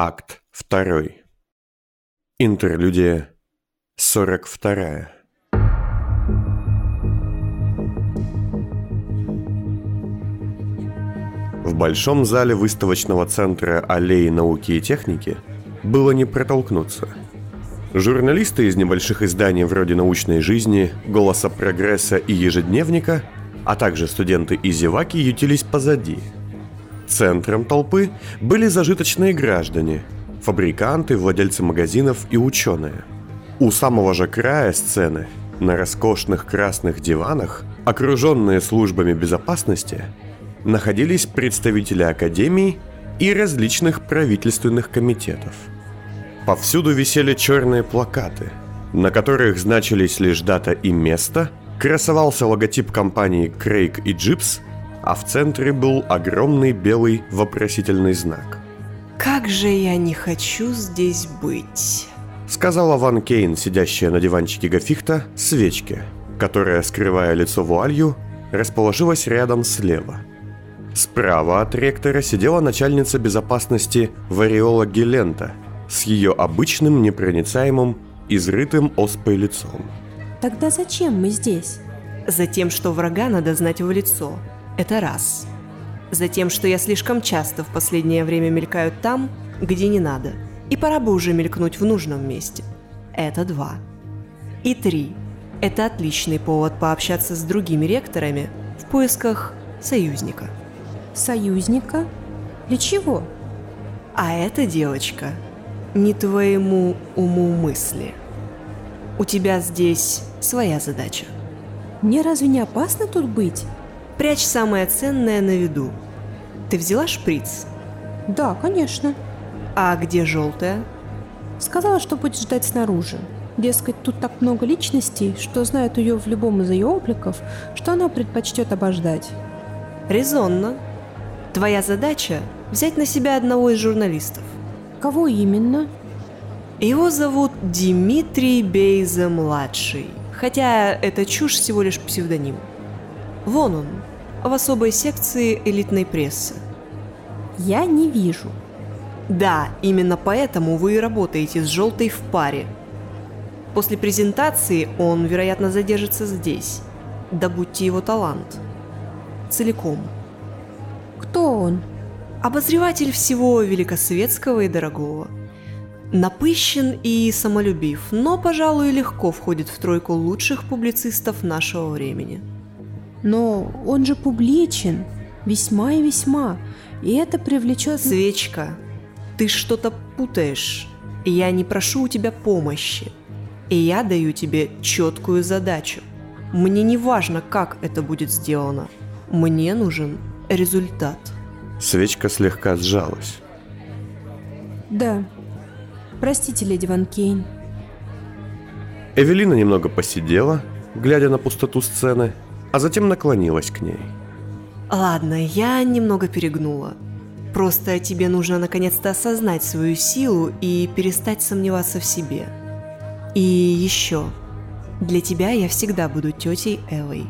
Акт 2. Интерлюдия 42. В большом зале выставочного центра аллеи науки и техники было не протолкнуться. Журналисты из небольших изданий вроде «Научной жизни», «Голоса прогресса» и «Ежедневника», а также студенты и зеваки ютились позади – Центром толпы были зажиточные граждане, фабриканты, владельцы магазинов и ученые. У самого же края сцены, на роскошных красных диванах, окруженные службами безопасности, находились представители академий и различных правительственных комитетов. Повсюду висели черные плакаты, на которых значились лишь дата и место, красовался логотип компании Крейг и Джипс – а в центре был огромный белый вопросительный знак. «Как же я не хочу здесь быть!» Сказала Ван Кейн, сидящая на диванчике Гафихта, свечке, которая, скрывая лицо вуалью, расположилась рядом слева. Справа от ректора сидела начальница безопасности Вариола Гелента с ее обычным непроницаемым, изрытым оспой лицом. Тогда зачем мы здесь? Затем, что врага надо знать в лицо – это раз. Затем, что я слишком часто в последнее время мелькаю там, где не надо. И пора бы уже мелькнуть в нужном месте. Это два. И три. Это отличный повод пообщаться с другими ректорами в поисках союзника. Союзника? Для чего? А эта девочка не твоему уму мысли. У тебя здесь своя задача. Мне разве не опасно тут быть? Прячь самое ценное на виду. Ты взяла шприц? Да, конечно. А где желтая? Сказала, что будет ждать снаружи. Дескать, тут так много личностей, что знают ее в любом из ее обликов, что она предпочтет обождать. Резонно. Твоя задача – взять на себя одного из журналистов. Кого именно? Его зовут Дмитрий Бейза-младший, хотя это чушь всего лишь псевдоним. Вон он, в особой секции элитной прессы. Я не вижу. Да, именно поэтому вы и работаете с желтой в паре. После презентации он, вероятно, задержится здесь. Добудьте его талант. Целиком. Кто он? Обозреватель всего великосветского и дорогого. Напыщен и самолюбив, но, пожалуй, легко входит в тройку лучших публицистов нашего времени. Но он же публичен, весьма и весьма, и это привлечет... Свечка, ты что-то путаешь. Я не прошу у тебя помощи. И я даю тебе четкую задачу. Мне не важно, как это будет сделано. Мне нужен результат. Свечка слегка сжалась. Да. Простите, леди Ван Кейн. Эвелина немного посидела, глядя на пустоту сцены, а затем наклонилась к ней. Ладно, я немного перегнула. Просто тебе нужно наконец-то осознать свою силу и перестать сомневаться в себе. И еще. Для тебя я всегда буду тетей Элой.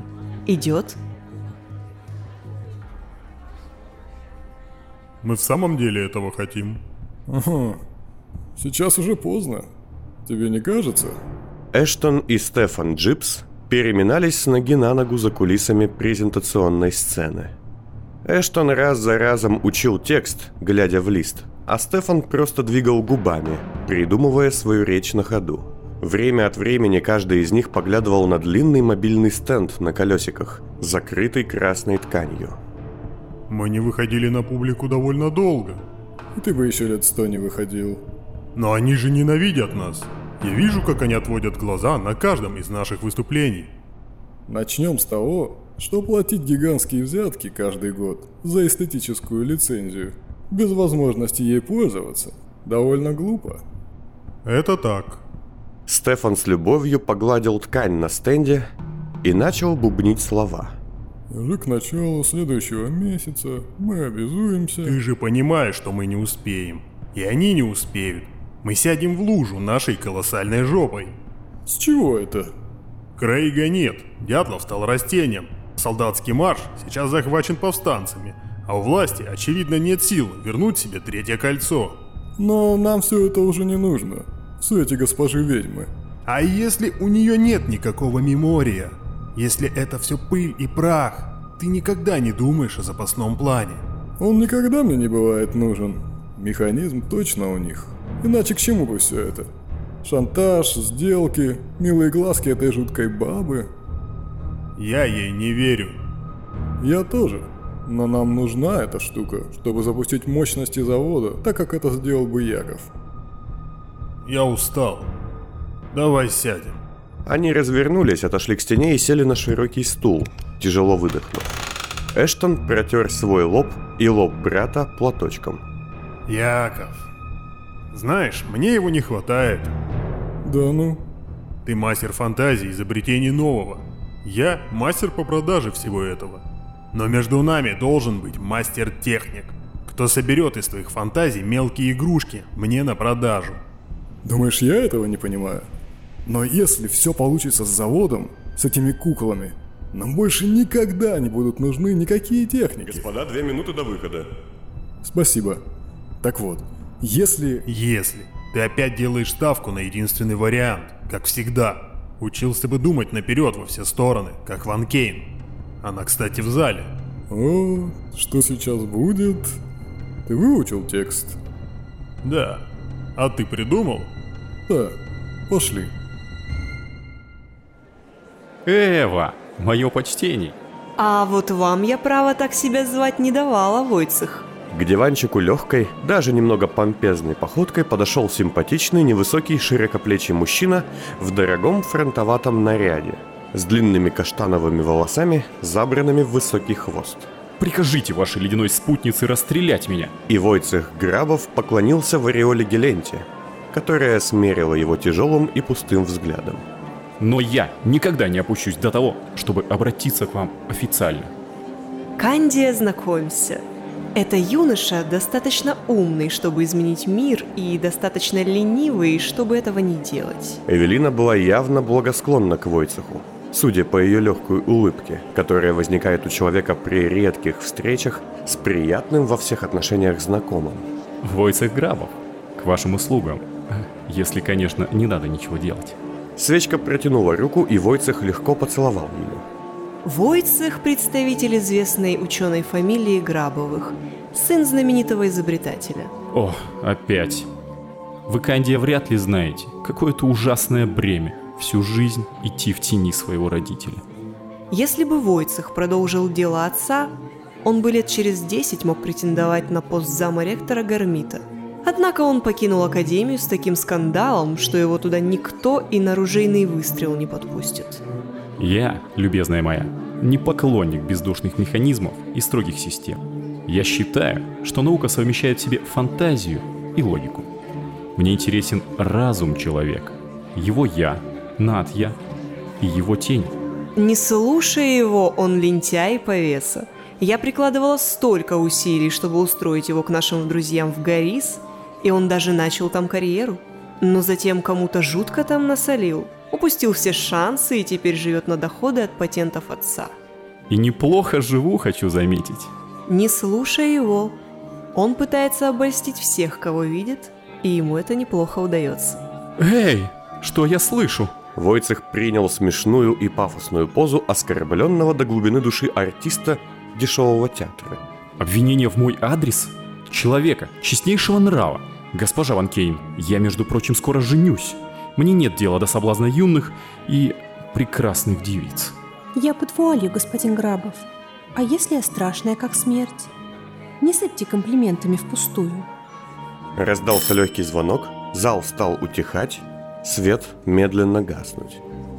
Идет? Мы в самом деле этого хотим. Ага. Сейчас уже поздно. Тебе не кажется? Эштон и Стефан Джипс переминались с ноги на ногу за кулисами презентационной сцены. Эштон раз за разом учил текст, глядя в лист, а Стефан просто двигал губами, придумывая свою речь на ходу. Время от времени каждый из них поглядывал на длинный мобильный стенд на колесиках, закрытый красной тканью. Мы не выходили на публику довольно долго. И ты бы еще лет сто не выходил. Но они же ненавидят нас. Я вижу, как они отводят глаза на каждом из наших выступлений. Начнем с того, что платить гигантские взятки каждый год за эстетическую лицензию, без возможности ей пользоваться, довольно глупо. Это так. Стефан с любовью погладил ткань на стенде и начал бубнить слова. Уже к началу следующего месяца мы обязуемся... Ты же понимаешь, что мы не успеем. И они не успеют. Мы сядем в лужу нашей колоссальной жопой. С чего это? Крейга нет, Дятлов стал растением. Солдатский марш сейчас захвачен повстанцами, а у власти, очевидно, нет сил вернуть себе третье кольцо. Но нам все это уже не нужно. В свете госпожи ведьмы. А если у нее нет никакого мемория? Если это все пыль и прах, ты никогда не думаешь о запасном плане. Он никогда мне не бывает нужен. Механизм точно у них. Иначе к чему бы все это? Шантаж, сделки, милые глазки этой жуткой бабы. Я ей не верю. Я тоже. Но нам нужна эта штука, чтобы запустить мощности завода, так как это сделал бы Яков. Я устал. Давай сядем. Они развернулись, отошли к стене и сели на широкий стул, тяжело выдохнув. Эштон протер свой лоб и лоб брата платочком. Яков. Знаешь, мне его не хватает. Да ну? Ты мастер фантазии, изобретений нового. Я мастер по продаже всего этого. Но между нами должен быть мастер-техник, кто соберет из твоих фантазий мелкие игрушки мне на продажу. Думаешь, я этого не понимаю? Но если все получится с заводом, с этими куклами, нам больше никогда не будут нужны никакие техники. Господа, две минуты до выхода. Спасибо. Так вот, если... Если ты опять делаешь ставку на единственный вариант, как всегда, учился бы думать наперед во все стороны, как Ван Кейн. Она, кстати, в зале. О, что сейчас будет? Ты выучил текст? Да. А ты придумал? Да. Пошли. Эва, мое почтение. А вот вам я право так себя звать не давала, Войцех. К диванчику легкой, даже немного помпезной походкой подошел симпатичный, невысокий, широкоплечий мужчина в дорогом фронтоватом наряде, с длинными каштановыми волосами, забранными в высокий хвост. Прикажите вашей ледяной спутнице расстрелять меня. И Войцех Грабов поклонился в ореоле Геленте, которая смерила его тяжелым и пустым взглядом. Но я никогда не опущусь до того, чтобы обратиться к вам официально. Кандия, знакомься. Это юноша достаточно умный, чтобы изменить мир, и достаточно ленивый, чтобы этого не делать. Эвелина была явно благосклонна к Войцеху, судя по ее легкой улыбке, которая возникает у человека при редких встречах с приятным во всех отношениях знакомым. Войцех Грабов, к вашим услугам. Если, конечно, не надо ничего делать. Свечка протянула руку, и Войцех легко поцеловал ее. Войцех – представитель известной ученой фамилии Грабовых, сын знаменитого изобретателя. О, опять. Вы, Кандия, вряд ли знаете, какое это ужасное бремя всю жизнь идти в тени своего родителя. Если бы Войцех продолжил дело отца, он бы лет через 10 мог претендовать на пост зама ректора Гармита. Однако он покинул Академию с таким скандалом, что его туда никто и на ружейный выстрел не подпустит. Я, любезная моя, не поклонник бездушных механизмов и строгих систем. Я считаю, что наука совмещает в себе фантазию и логику. Мне интересен разум человека, его «я», над-я и его тень. Не слушая его, он лентяй и повеса. Я прикладывала столько усилий, чтобы устроить его к нашим друзьям в Гарис, и он даже начал там карьеру. Но затем кому-то жутко там насолил – упустил все шансы и теперь живет на доходы от патентов отца. И неплохо живу, хочу заметить. Не слушай его. Он пытается обольстить всех, кого видит, и ему это неплохо удается. Эй, что я слышу? Войцех принял смешную и пафосную позу оскорбленного до глубины души артиста дешевого театра. Обвинение в мой адрес? Человека, честнейшего нрава. Госпожа Ван Кейн, я, между прочим, скоро женюсь. Мне нет дела до соблазна юных и прекрасных девиц. Я под вуалью, господин Грабов. А если я страшная, как смерть? Не сыпьте комплиментами впустую. Раздался легкий звонок, зал стал утихать, свет медленно гаснуть.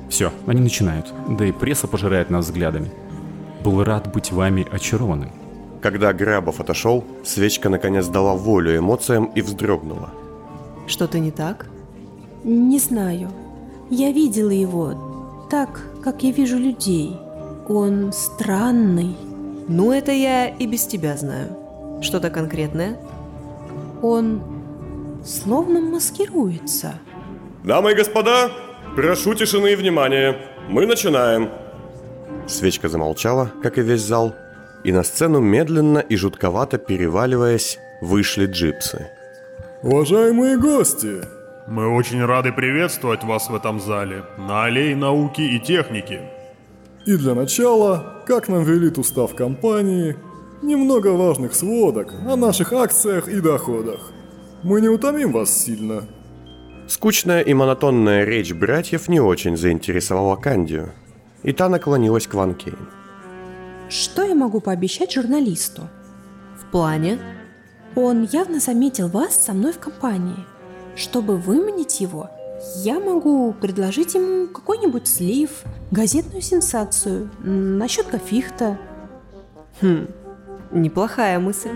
Все, они начинают, да и пресса пожирает нас взглядами. Был рад быть вами очарованным. Когда Грабов отошел, свечка наконец дала волю эмоциям и вздрогнула. Что-то не так? Не знаю. Я видела его так, как я вижу людей. Он странный. Ну, это я и без тебя знаю. Что-то конкретное? Он словно маскируется. Дамы и господа, прошу тишины и внимания. Мы начинаем. Свечка замолчала, как и весь зал, и на сцену медленно и жутковато переваливаясь, вышли джипсы. Уважаемые гости, Мы очень рады приветствовать вас в этом зале, на аллее науки и техники. и для начала, как нам велит устав компании, немного важных сводок о наших акциях и доходах. Мы не утомим вас сильно. Скучная и монотонная речь братьев не очень заинтересовала Кандию, и та наклонилась к Ван Кейн. Что я могу пообещать журналисту? В плане? Он явно заметил вас со мной в компании. Чтобы выманить его, я могу предложить ему какой-нибудь слив, газетную сенсацию, насчет Гафихта. Неплохая мысль.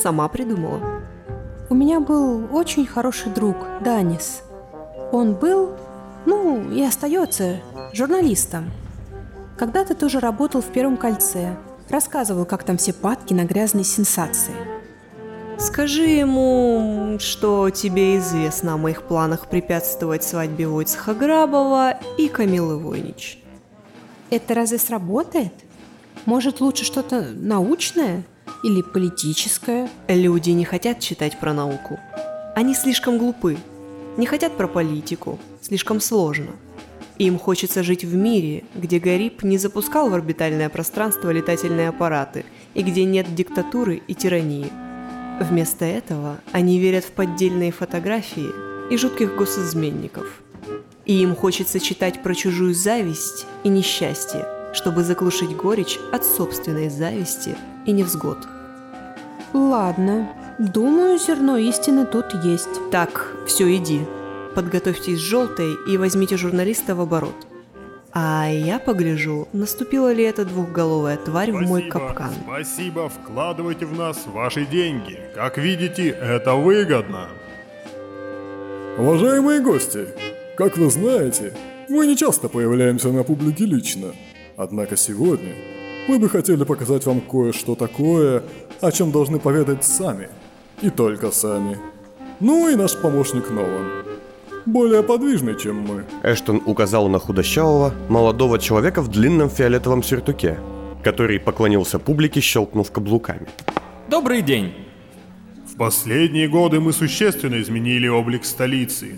Сама придумала. У меня был очень хороший друг, Данис. Он был, ну, и остается журналистом. Когда-то тоже работал в Первом кольце. Рассказывал, как там все падки на грязные сенсации. Скажи ему, что тебе известно о моих планах препятствовать свадьбе Войцеха Грабова и Камилы Войнич. Это разве сработает? Может, лучше что-то научное или политическое? Люди не хотят читать про науку. Они слишком глупы. Не хотят про политику. Слишком сложно. Им хочется жить в мире, где Гариб не запускал в орбитальное пространство летательные аппараты и где нет диктатуры и тирании. Вместо этого они верят в поддельные фотографии и жутких госизменников. И им хочется читать про чужую зависть и несчастье, чтобы заглушить горечь от собственной зависти и невзгод. Ладно, думаю, зерно истины тут есть. Так, все, иди. Подготовьтесь желтой и возьмите журналиста в оборот. А я погляжу, наступила ли эта двухголовая тварь в мой Спасибо, капкан. Спасибо, вкладывайте в нас ваши деньги. Как видите, это выгодно. Уважаемые гости, как вы знаете, мы не часто появляемся на публике лично. Однако сегодня мы бы хотели показать вам кое-что такое, о чем должны поведать сами. И только сами. Ну и наш помощник Нолан. Более подвижный, чем мы. Эштон указал на худощавого, молодого человека в длинном фиолетовом сюртуке, который поклонился публике, щелкнув каблуками. Добрый день. В последние годы мы существенно изменили облик столицы.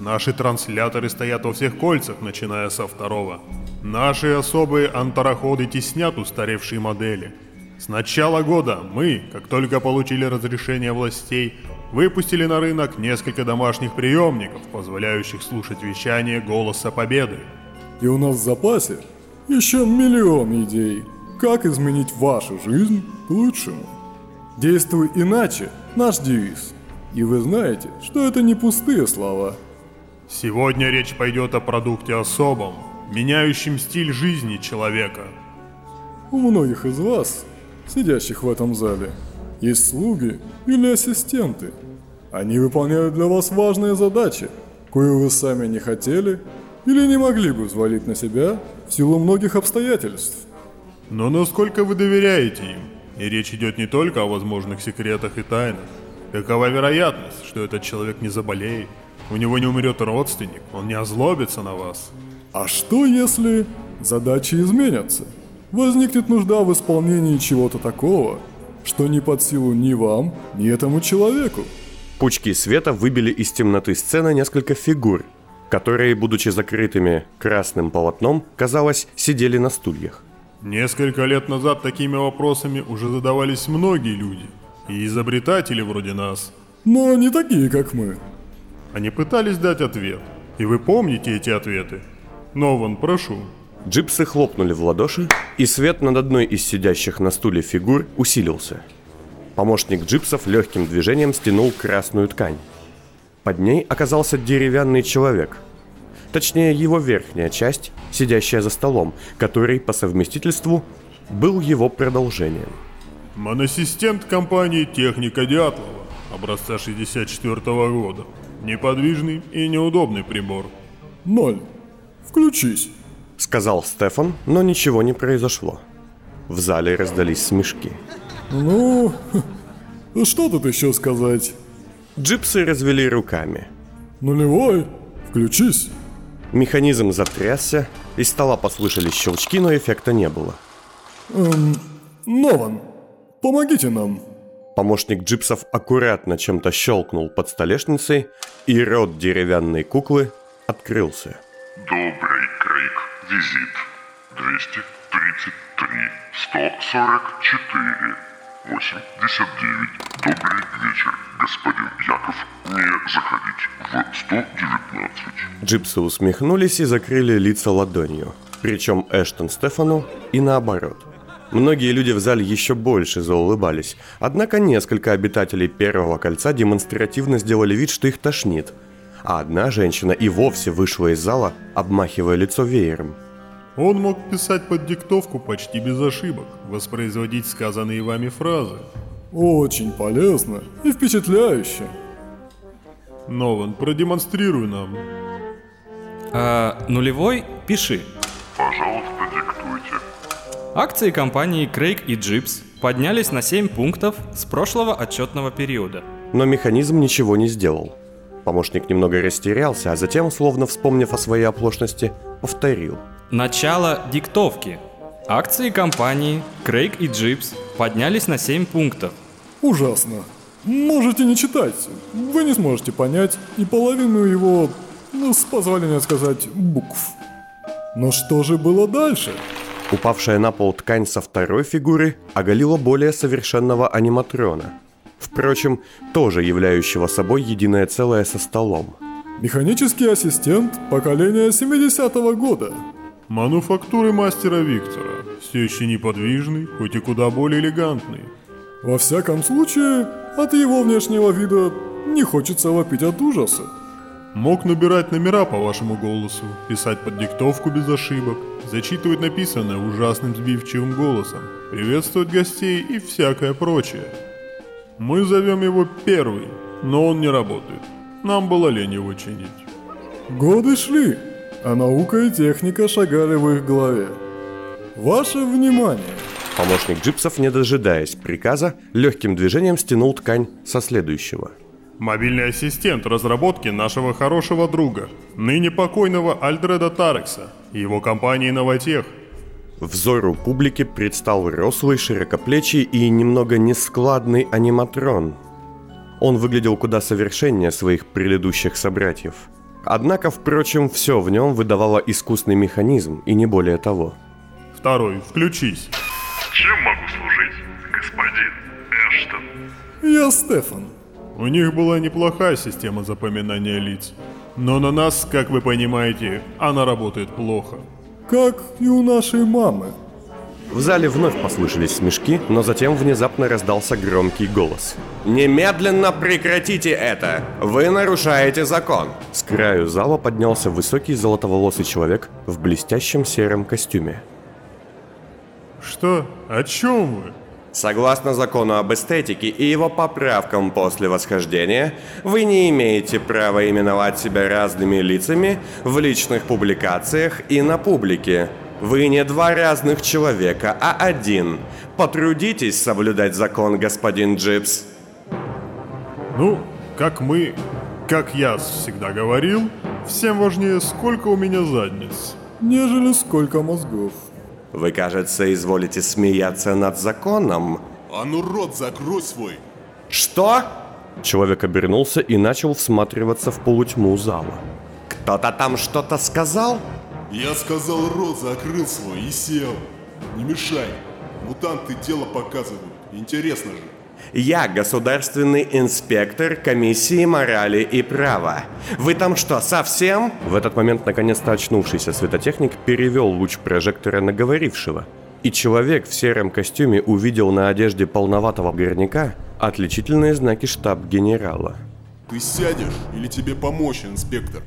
Наши трансляторы стоят во всех кольцах, начиная со второго. Наши особые антароходы теснят устаревшие модели. С начала года мы, как только получили разрешение властей, выпустили на рынок несколько домашних приемников, позволяющих слушать вещание «Голоса Победы». И у нас в запасе еще миллион идей, как изменить вашу жизнь к лучшему. Действуй иначе – наш девиз. И вы знаете, что это не пустые слова. Сегодня речь пойдет о продукте особом, меняющем стиль жизни человека. У многих из вас, сидящих в этом зале, есть слуги или ассистенты. Они выполняют для вас важные задачи, кое вы сами не хотели или не могли бы взвалить на себя в силу многих обстоятельств. Но насколько вы доверяете им? И речь идет не только о возможных секретах и тайнах. Какова вероятность, что этот человек не заболеет? У него не умрет родственник, он не озлобится на вас. А что если задачи изменятся? Возникнет нужда в исполнении чего-то такого, что не под силу ни вам, ни этому человеку. Пучки света выбили из темноты сцены несколько фигур, которые, будучи закрытыми красным полотном, казалось, сидели на стульях. Несколько лет назад такими вопросами уже задавались многие люди. И изобретатели вроде нас. Но не такие, как мы. Они пытались дать ответ. И вы помните эти ответы? Нован, прошу. Джипсы хлопнули в ладоши, и свет над одной из сидящих на стуле фигур усилился. Помощник джипсов легким движением стянул красную ткань. Под ней оказался деревянный человек. Точнее, его верхняя часть, сидящая за столом, который по совместительству был его продолжением. Монассистент компании «Техника Дятлова» образца 64 года. Неподвижный и неудобный прибор. Ноль. Включись. Сказал Стефан, но ничего не произошло. В зале раздались смешки. Ну, что тут еще сказать? Джипсы развели руками. Нулевой. Включись. Механизм затрясся, из стола послышались щелчки, но эффекта не было. Эм, Нован, помогите нам. Помощник джипсов аккуратно чем-то щелкнул под столешницей, и рот деревянной куклы открылся. Добрый. Визит. 233. 144. 89. Добрый вечер, господин Яков. Не заходить в 119. Джипсы усмехнулись и закрыли лица ладонью. Причем Эштон Стефану и наоборот. Многие люди в зале еще больше заулыбались, однако несколько обитателей Первого кольца демонстративно сделали вид, что их тошнит. А одна женщина и вовсе вышла из зала, обмахивая лицо веером. Он мог писать под диктовку почти без ошибок, воспроизводить сказанные вами фразы. Очень полезно и впечатляюще. Нован, продемонстрируй нам. А, нулевой – пиши. Пожалуйста, диктуйте. Акции компании Крейг и Джипс поднялись на 7 пунктов с прошлого отчетного периода. Но механизм ничего не сделал. Помощник немного растерялся, а затем, словно вспомнив о своей оплошности, повторил. Начало диктовки. Акции компании Крейг и Джипс поднялись на 7 пунктов. Ужасно. Можете не читать. Вы не сможете понять и половину его, ну, с позволения сказать, букв. Но что же было дальше? Упавшая на пол ткань со второй фигуры оголила более совершенного аниматрона. Впрочем, тоже являющего собой единое целое со столом. Механический ассистент поколения 70-го года. Мануфактуры мастера Виктора. Все еще неподвижный, хоть и куда более элегантный. Во всяком случае, от его внешнего вида не хочется вопить от ужаса. Мог набирать номера по вашему голосу, писать под диктовку без ошибок, зачитывать написанное ужасным сбивчивым голосом, приветствовать гостей и всякое прочее. Мы зовем его первый, но он не работает. Нам было лень его чинить. Годы шли, а наука и техника шагали в их голове. Ваше внимание! Помощник джипсов, не дожидаясь приказа, легким движением стянул ткань со следующего. Мобильный ассистент разработки нашего хорошего друга, ныне покойного Альдреда Тарекса и его компании «Новотех». Взору публики предстал рослый, широкоплечий и немного нескладный аниматрон. Он выглядел куда совершеннее своих предыдущих собратьев. Однако, впрочем, все в нем выдавало искусный механизм, и не более того. Второй, включись. Чем могу служить, господин Эштон? Я Стефан. У них была неплохая система запоминания лиц. Но на нас, как вы понимаете, она работает плохо. Как и у нашей мамы. В зале вновь послышались смешки, но затем внезапно раздался громкий голос. «Немедленно прекратите это! Вы нарушаете закон!» С краю зала поднялся высокий золотоволосый человек в блестящем сером костюме. Что? О чем вы? Согласно закону об эстетике и его поправкам после восхождения, вы не имеете права именовать себя разными лицами в личных публикациях и на публике. Вы не два разных человека, а один. Потрудитесь соблюдать закон, господин Джипс. Ну, как мы, как я всегда говорил, всем важнее, сколько у меня задниц. Нежели сколько мозгов. Вы, кажется, изволите смеяться над законом. А ну рот закрой свой! Что? Человек обернулся и начал всматриваться в полутьму зала. Кто-то там что-то сказал? Я сказал рот закрыл свой и сел. Не мешай. Мутанты тело показывают. Интересно же. Я государственный инспектор комиссии морали и права. Вы там что, совсем? В этот момент наконец-то очнувшийся светотехник перевел луч прожектора на говорившего. И человек в сером костюме увидел на одежде полноватого горняка отличительные знаки штаб-генерала. Ты сядешь или тебе помочь, инспектор?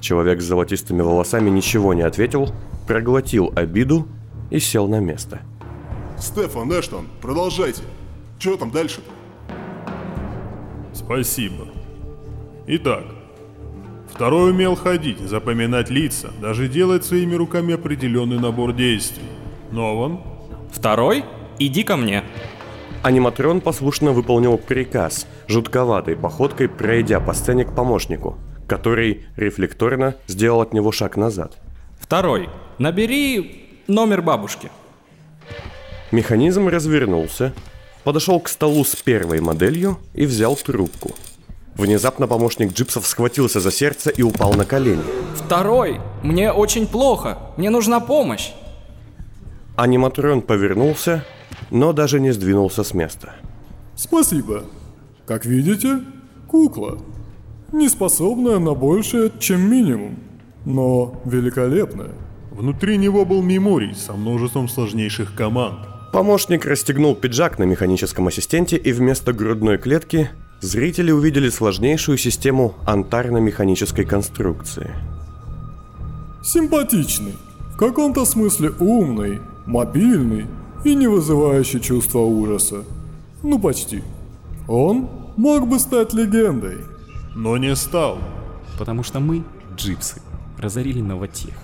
Человек с золотистыми волосами ничего не ответил, проглотил обиду и сел на место. Стефан Эштон, продолжайте. Что там дальше-то? Спасибо. Итак, второй умел ходить, запоминать лица, даже делать своими руками определенный набор действий. Нован? Второй? Иди ко мне. Аниматрон послушно выполнил приказ, жутковатой походкой пройдя по сцене к помощнику, который рефлекторно сделал от него шаг назад. Второй. Набери номер бабушки. Механизм развернулся, подошел к столу с первой моделью и взял трубку. Внезапно помощник джипсов схватился за сердце и упал на колени. Второй! Мне очень плохо! Мне нужна помощь! Аниматрон повернулся, но даже не сдвинулся с места. Спасибо. Как видите, кукла. Не способная на большее, чем минимум, но великолепная. Внутри него был меморий со множеством сложнейших команд. Помощник расстегнул пиджак на механическом ассистенте и вместо грудной клетки зрители увидели сложнейшую систему антарно-механической конструкции. Симпатичный, в каком-то смысле умный, мобильный и не вызывающий чувства ужаса. Ну почти. Он мог бы стать легендой. Но не стал. Потому что мы, джипсы, разорили новотех.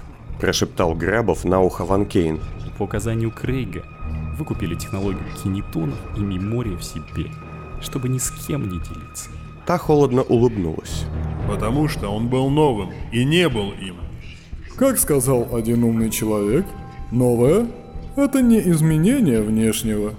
Прошептал Грабов на ухо Ван Кейн. По указанию Крейга выкупили технологию кинетонов и мемория в себе, чтобы ни с кем не делиться. Та холодно улыбнулась. Потому что он был новым и не был им. Как сказал один умный человек, новое – это не изменение внешнего.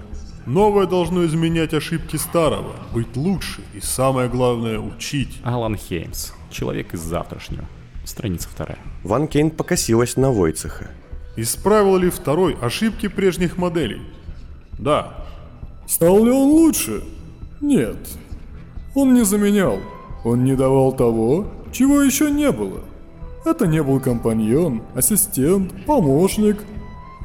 Новое должно изменять ошибки старого, быть лучше и самое главное учить. Алан Хеймс, человек из завтрашнего. Страница вторая. Ван Кейн покосилась на Войцеха. Исправил ли второй ошибки прежних моделей? Да. Стал ли он лучше? Нет. Он не заменял. Он не давал того, чего еще не было. Это не был компаньон, ассистент, помощник.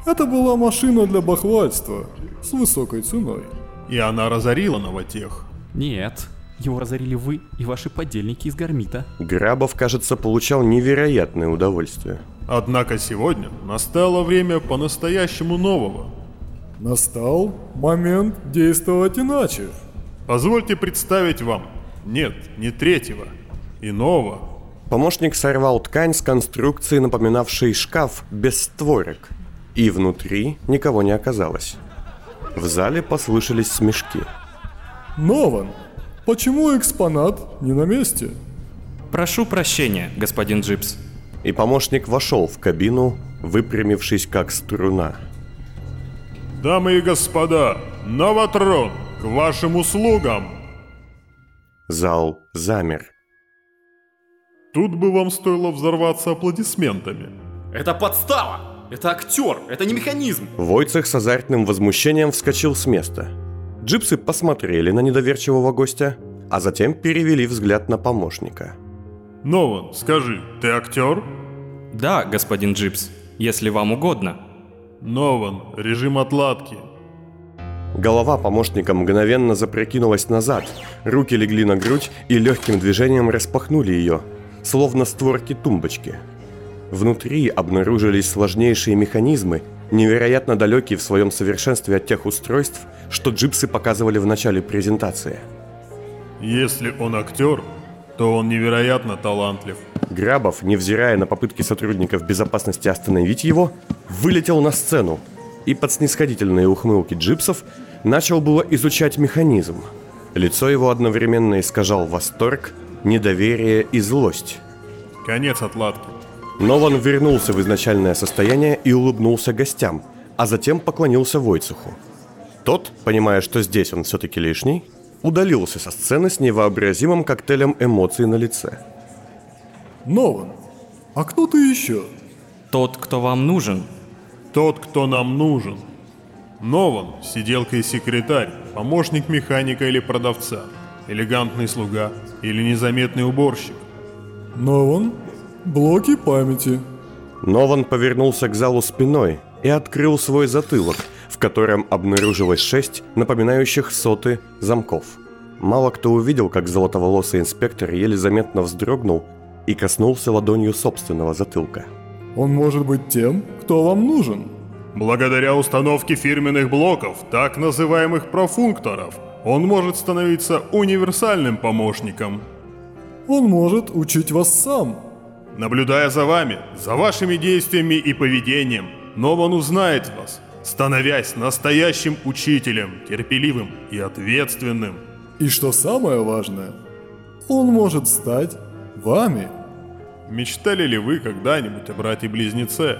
Это была машина для бахвальства с высокой ценой. И она разорила новотех. Нет, его разорили вы и ваши подельники из Гармита. Грабов, кажется, получал невероятное удовольствие. Однако сегодня настало время по-настоящему нового. Настал момент действовать иначе. Позвольте представить вам, нет, не третьего, иного. Помощник сорвал ткань с конструкции, напоминавшей шкаф без створок. И внутри никого не оказалось. В зале послышались смешки. Нован, почему экспонат не на месте? Прошу прощения, господин Джипс. И помощник вошел в кабину, выпрямившись как струна. Дамы и господа, Новотрон, к вашим услугам! Зал замер. Тут бы вам стоило взорваться аплодисментами. Это подстава! Это актер! Это не механизм! Войцех с азартным возмущением вскочил с места. Джипсы посмотрели на недоверчивого гостя, а затем перевели взгляд на помощника. Нован, скажи, ты актер? Да, господин Джипс, если вам угодно. Нован, режим отладки. Голова помощника мгновенно запрокинулась назад, руки легли на грудь и легким движением распахнули ее, словно створки тумбочки. Внутри обнаружились сложнейшие механизмы, невероятно далекие в своем совершенстве от тех устройств, что джипсы показывали в начале презентации. Если он актер, то он невероятно талантлив. Грабов, невзирая на попытки сотрудников безопасности остановить его, вылетел на сцену и под снисходительные ухмылки джипсов начал было изучать механизм. Лицо его одновременно искажал восторг, недоверие и злость. Конец отладки. Нован вернулся в изначальное состояние и улыбнулся гостям, а затем поклонился Войцеху. Тот, понимая, что здесь он все-таки лишний, удалился со сцены с невообразимым коктейлем эмоций на лице. Нован, а кто ты еще? Тот, кто вам нужен. Тот, кто нам нужен. Нован, сиделка и секретарь, помощник механика или продавца, элегантный слуга или незаметный уборщик. Нован, блоки памяти. Нован повернулся к залу спиной и открыл свой затылок, в котором обнаружилось шесть напоминающих соты замков. Мало кто увидел, как золотоволосый инспектор еле заметно вздрогнул и коснулся ладонью собственного затылка. Он может быть тем, кто вам нужен. Благодаря установке фирменных блоков, так называемых профункторов, он может становиться универсальным помощником. Он может учить вас сам. Наблюдая за вами, за вашими действиями и поведением, Нован узнает вас, становясь настоящим учителем, терпеливым и ответственным. И что самое важное, он может стать вами. Мечтали ли вы когда-нибудь о брате-близнеце?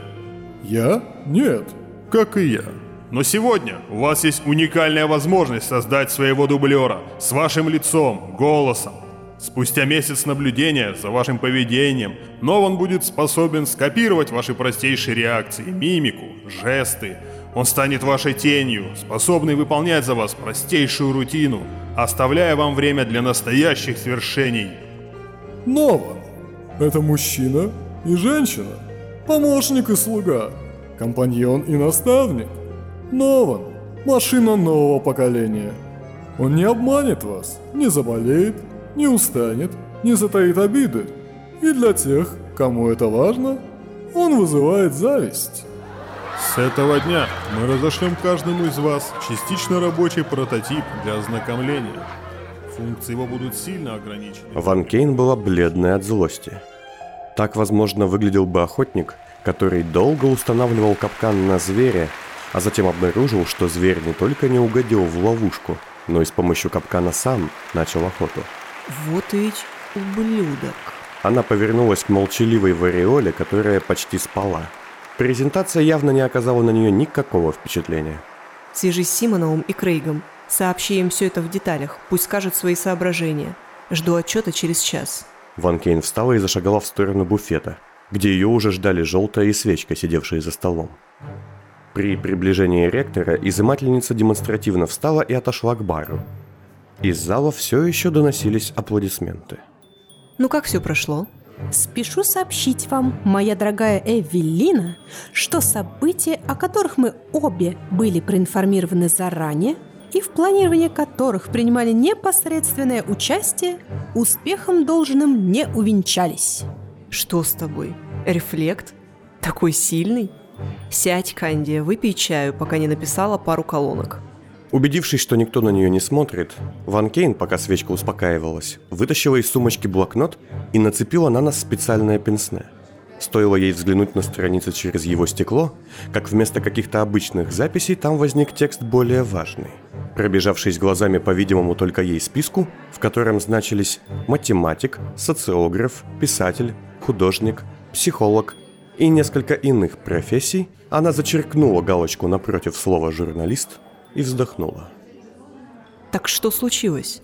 Я? Нет. Как и я. Но сегодня у вас есть уникальная возможность создать своего дублера с вашим лицом, голосом. Спустя месяц наблюдения за вашим поведением, Нован будет способен скопировать ваши простейшие реакции, мимику, жесты. Он станет вашей тенью, способный выполнять за вас простейшую рутину, оставляя вам время для настоящих свершений. Нован. Это мужчина и женщина. Помощник и слуга. Компаньон и наставник. Нован. Машина нового поколения. Он не обманет вас, не заболеет, не устанет, не затаит обиды. И для тех, кому это важно, он вызывает зависть. С этого дня мы разошлем каждому из вас частично рабочий прототип для ознакомления. Функции его будут сильно ограничены. Ван Кейн была бледная от злости. Так, возможно, выглядел бы охотник, который долго устанавливал капкан на зверя, а затем обнаружил, что зверь не только не угодил в ловушку, но и с помощью капкана сам начал охоту. Вот ведь ублюдок. Она повернулась к молчаливой Вариоле, которая почти спала. Презентация явно не оказала на нее никакого впечатления. Свяжись с Симоновым и Крейгом. Сообщи им все это в деталях, пусть скажут свои соображения. Жду отчета через час. Ван Кейн встала и зашагала в сторону буфета, где ее уже ждали желтая и свечка, сидевшие за столом. При приближении ректора изымательница демонстративно встала и отошла к бару. Из зала все еще доносились аплодисменты. Ну как все прошло? Спешу сообщить вам, моя дорогая Эвелина, что события, о которых мы обе были проинформированы заранее, и в планировании которых принимали непосредственное участие, успехом должным не увенчались. Что с тобой? Рефлект? Такой сильный? Сядь, Кандия, выпей чаю, пока не написала пару колонок. Убедившись, что никто на нее не смотрит, Ван Кейн, пока свечка успокаивалась, вытащила из сумочки блокнот и нацепила на нас специальное пенсне. Стоило ей взглянуть на страницу через его стекло, как вместо каких-то обычных записей там возник текст более важный. Пробежавшись глазами, по-видимому, только ей списку, в котором значились математик, социограф, писатель, художник, психолог и несколько иных профессий, она зачеркнула галочку напротив слова «журналист» и вздохнула. Так что случилось?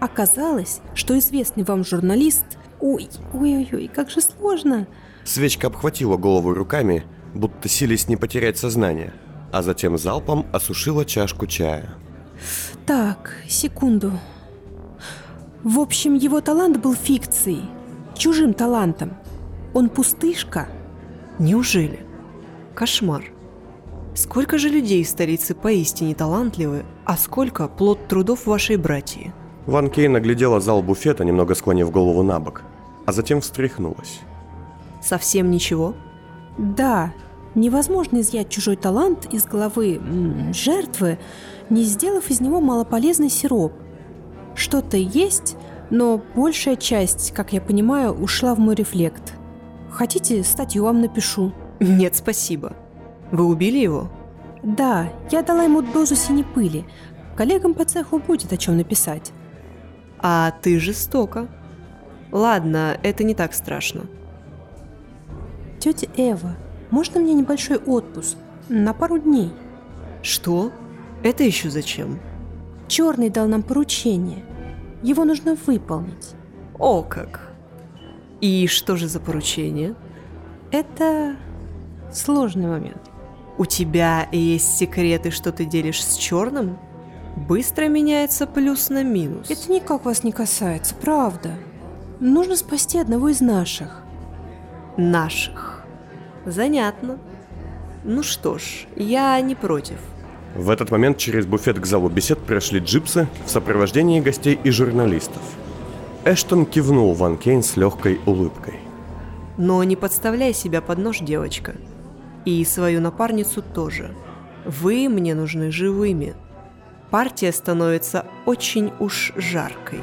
Оказалось, что известный вам журналист... Ой, ой-ой-ой, как же сложно. Свечка обхватила голову руками, будто сились не потерять сознание, а затем залпом осушила чашку чая. Так, секунду. В общем, его талант был фикцией, чужим талантом. Он пустышка. Неужели? Кошмар. Сколько же людей в столице поистине талантливы, а сколько плод трудов вашей братьи? Ван Кейн оглядела зал буфета, немного склонив голову на бок, а затем встряхнулась. Совсем ничего? Да, невозможно изъять чужой талант из головы м, жертвы, не сделав из него малополезный сироп. Что-то есть, но большая часть, как я понимаю, ушла в мой рефлект. Хотите, статью вам напишу? Нет, спасибо. Вы убили его? Да, я дала ему дозу синей пыли. Коллегам по цеху будет о чем написать. А ты жестоко. Ладно, это не так страшно. Тетя Эва, можно мне небольшой отпуск? На пару дней. Что? Это еще зачем? Черный дал нам поручение. Его нужно выполнить. О как! И что же за поручение? Это сложный момент. У тебя есть секреты, что ты делишь с черным? Быстро меняется плюс на минус. Это никак вас не касается, правда. Нужно спасти одного из наших. Наших. Занятно. Ну что ж, я не против. В этот момент через буфет к залу бесед прошли джипсы в сопровождении гостей и журналистов. Эштон кивнул Ван Кейн с легкой улыбкой. Но не подставляй себя под нож, девочка. И свою напарницу тоже. Вы мне нужны живыми. Партия становится очень уж жаркой.